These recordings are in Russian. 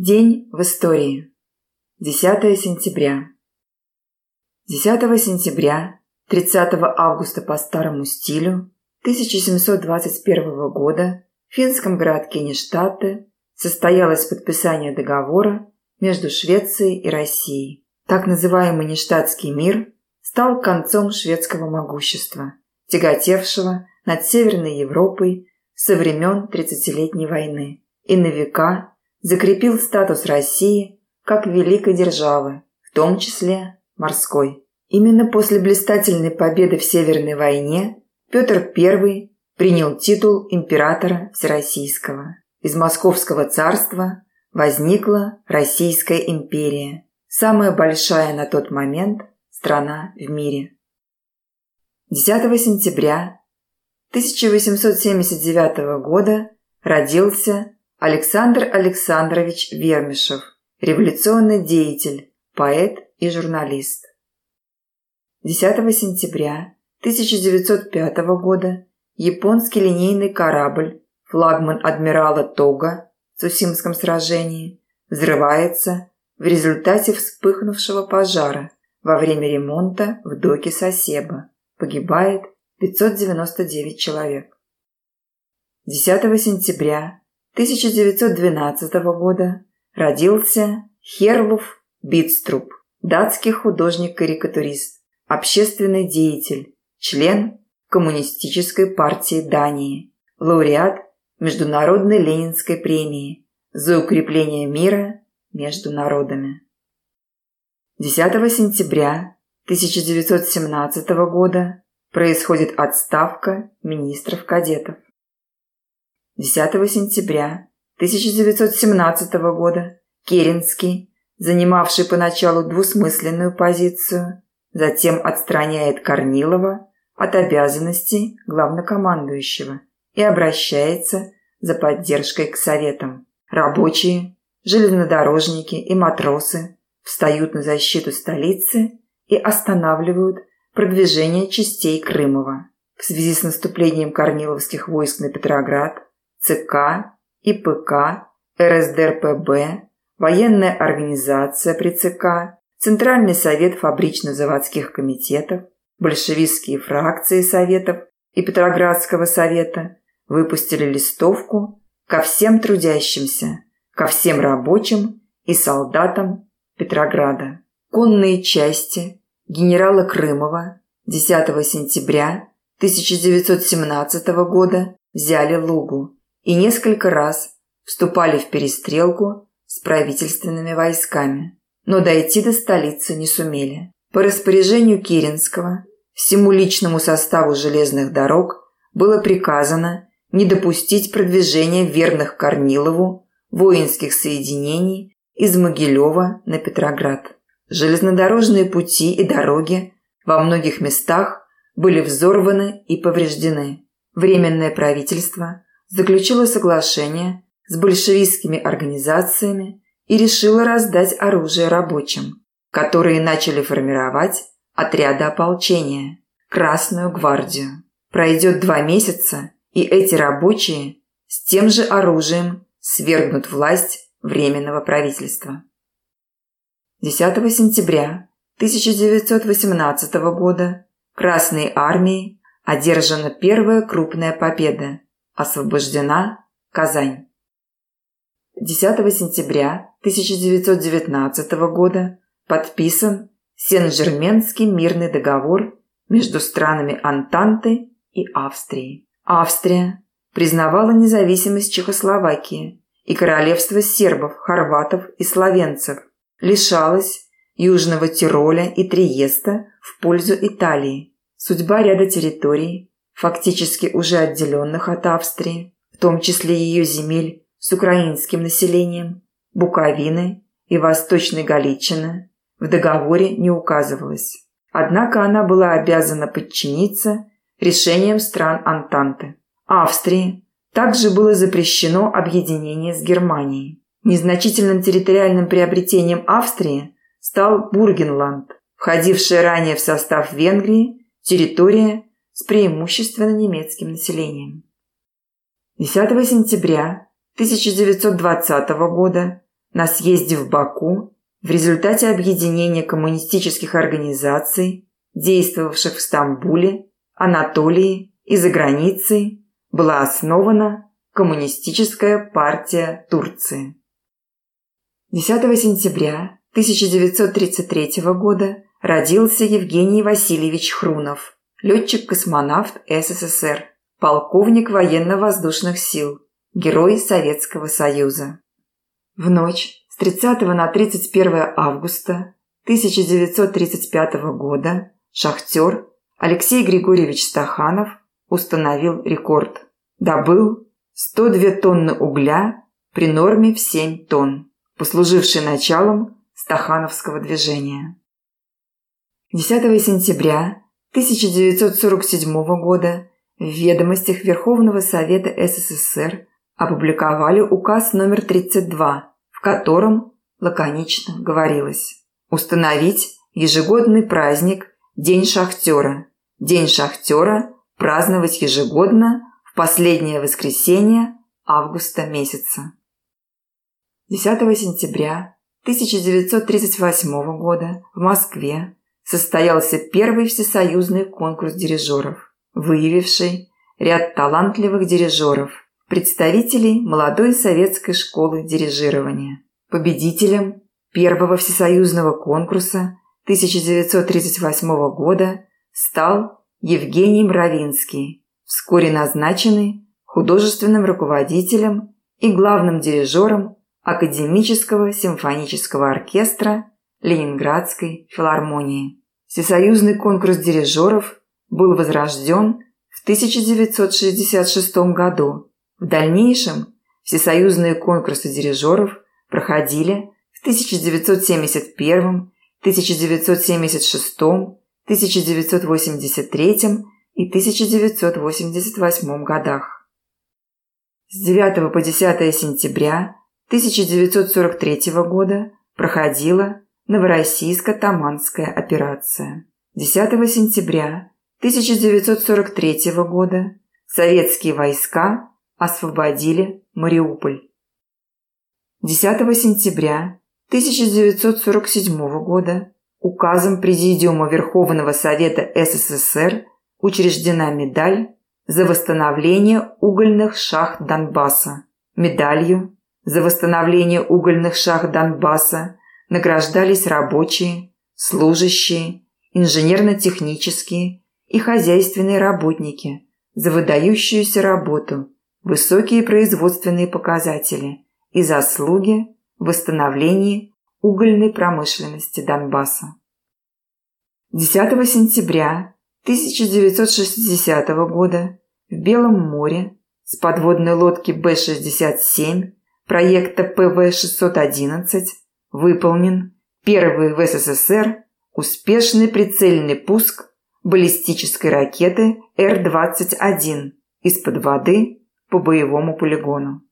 День в истории. 10 сентября. 10 сентября 30 августа по старому стилю 1721 года в финском городке Ништадте состоялось подписание договора между Швецией и Россией. Так называемый Ништадтский мир стал концом шведского могущества, тяготевшего над Северной Европой со времен Тридцатилетней войны и на века закрепил статус России как великой державы, в том числе морской. Именно после блистательной победы в Северной войне Петр I принял титул императора Всероссийского. Из Московского царства возникла Российская империя, самая большая на тот момент страна в мире. 10 сентября 1879 года родился Александр Александрович Вермишев, революционный деятель, поэт и журналист. 10 сентября 1905 года японский линейный корабль, флагман адмирала Тога в Цусимском сражении, взрывается в результате вспыхнувшего пожара во время ремонта в доке Сосеба. Погибает 599 человек. 10 сентября 1912 года родился Херлуф Битструп, датский художник-карикатурист, общественный деятель, член Коммунистической партии Дании, лауреат Международной Ленинской премии за укрепление мира между народами. 10 сентября 1917 года происходит отставка министров-кадетов. 10 сентября 1917 года Керенский, занимавший поначалу двусмысленную позицию, затем отстраняет Корнилова от обязанностей главнокомандующего и обращается за поддержкой к советам. Рабочие, железнодорожники и матросы встают на защиту столицы и останавливают продвижение частей Крымова. В связи с наступлением корниловских войск на Петроград ЦК, ИПК, РСДРПБ, военная организация при ЦК, Центральный совет фабрично-заводских комитетов, большевистские фракции советов и Петроградского совета выпустили листовку ко всем трудящимся, ко всем рабочим и солдатам Петрограда. Конные части генерала Крымова 10 сентября 1917 года взяли Лугу и несколько раз вступали в перестрелку с правительственными войсками, но дойти до столицы не сумели. По распоряжению Киринского всему личному составу железных дорог было приказано не допустить продвижения верных Корнилову воинских соединений из Могилева на Петроград. Железнодорожные пути и дороги во многих местах были взорваны и повреждены. Временное правительство заключила соглашение с большевистскими организациями и решила раздать оружие рабочим, которые начали формировать отряды ополчения – Красную гвардию. Пройдет два месяца, и эти рабочие с тем же оружием свергнут власть Временного правительства. 10 сентября 1918 года Красной армией одержана первая крупная победа Освобождена Казань. 10 сентября 1919 года подписан Сен-Жерменский мирный договор между странами Антанты и Австрии. Австрия признавала независимость Чехословакии и королевство сербов, хорватов и словенцев, лишалась Южного Тироля и Триеста в пользу Италии. Судьба ряда территорий фактически уже отделенных от Австрии, в том числе ее земель с украинским населением, Буковины и Восточной Галичины, в договоре не указывалось. Однако она была обязана подчиниться решениям стран Антанты. Австрии также было запрещено объединение с Германией. Незначительным территориальным приобретением Австрии стал Бургенланд, входившая ранее в состав Венгрии территория с преимущественно немецким населением. 10 сентября 1920 года на съезде в Баку в результате объединения коммунистических организаций, действовавших в Стамбуле, Анатолии и за границей, была основана Коммунистическая партия Турции. 10 сентября 1933 года родился Евгений Васильевич Хрунов, летчик-космонавт СССР, полковник военно-воздушных сил, герой Советского Союза. В ночь с 30 на 31 августа 1935 года шахтер Алексей Григорьевич Стаханов установил рекорд. Добыл 102 тонны угля при норме в 7 тонн, послуживший началом стахановского движения. 10 сентября 1947 года в ведомостях Верховного Совета СССР опубликовали указ номер 32, в котором лаконично говорилось «Установить ежегодный праздник День шахтера. День шахтера праздновать ежегодно в последнее воскресенье августа месяца». 10 сентября 1938 года в Москве состоялся первый всесоюзный конкурс дирижеров, выявивший ряд талантливых дирижеров – представителей молодой советской школы дирижирования. Победителем первого всесоюзного конкурса 1938 года стал Евгений Мравинский, вскоре назначенный художественным руководителем и главным дирижером Академического симфонического оркестра Ленинградской филармонии. Всесоюзный конкурс дирижеров был возрожден в 1966 году в дальнейшем всесоюзные конкурсы дирижеров проходили в 1971, 1976, 1983 и 1988 годах. С 9 по 10 сентября 1943 года проходила Новороссийско-Таманская операция. 10 сентября 1943 года советские войска освободили Мариуполь. 10 сентября 1947 года указом Президиума Верховного Совета СССР учреждена медаль за восстановление угольных шахт Донбасса. Медалью за восстановление угольных шахт Донбасса награждались рабочие, служащие, инженерно-технические и хозяйственные работники за выдающуюся работу – высокие производственные показатели и заслуги в восстановлении угольной промышленности Донбасса. 10 сентября 1960 года в Белом море с подводной лодки Б-67 проекта ПВ-611 выполнен первый в СССР успешный прицельный пуск баллистической ракеты Р-21 из-под воды по боевому полигону.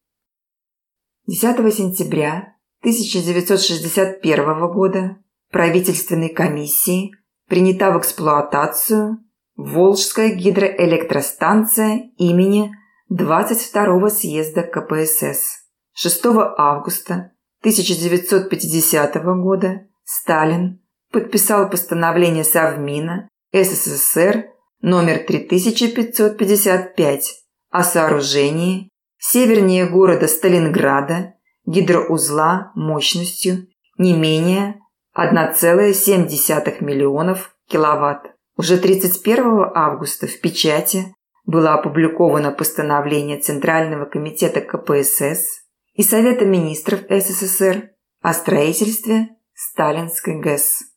10 сентября 1961 года правительственной комиссией принята в эксплуатацию Волжская гидроэлектростанция имени 22-го съезда КПСС. 6 августа 1950 года Сталин подписал постановление Совмина СССР номер 3555 о сооружении севернее города Сталинграда гидроузла мощностью не менее 1,7 миллионов киловатт. Уже 31 августа в печати было опубликовано постановление Центрального комитета КПСС и Совета министров СССР о строительстве Сталинской ГЭС.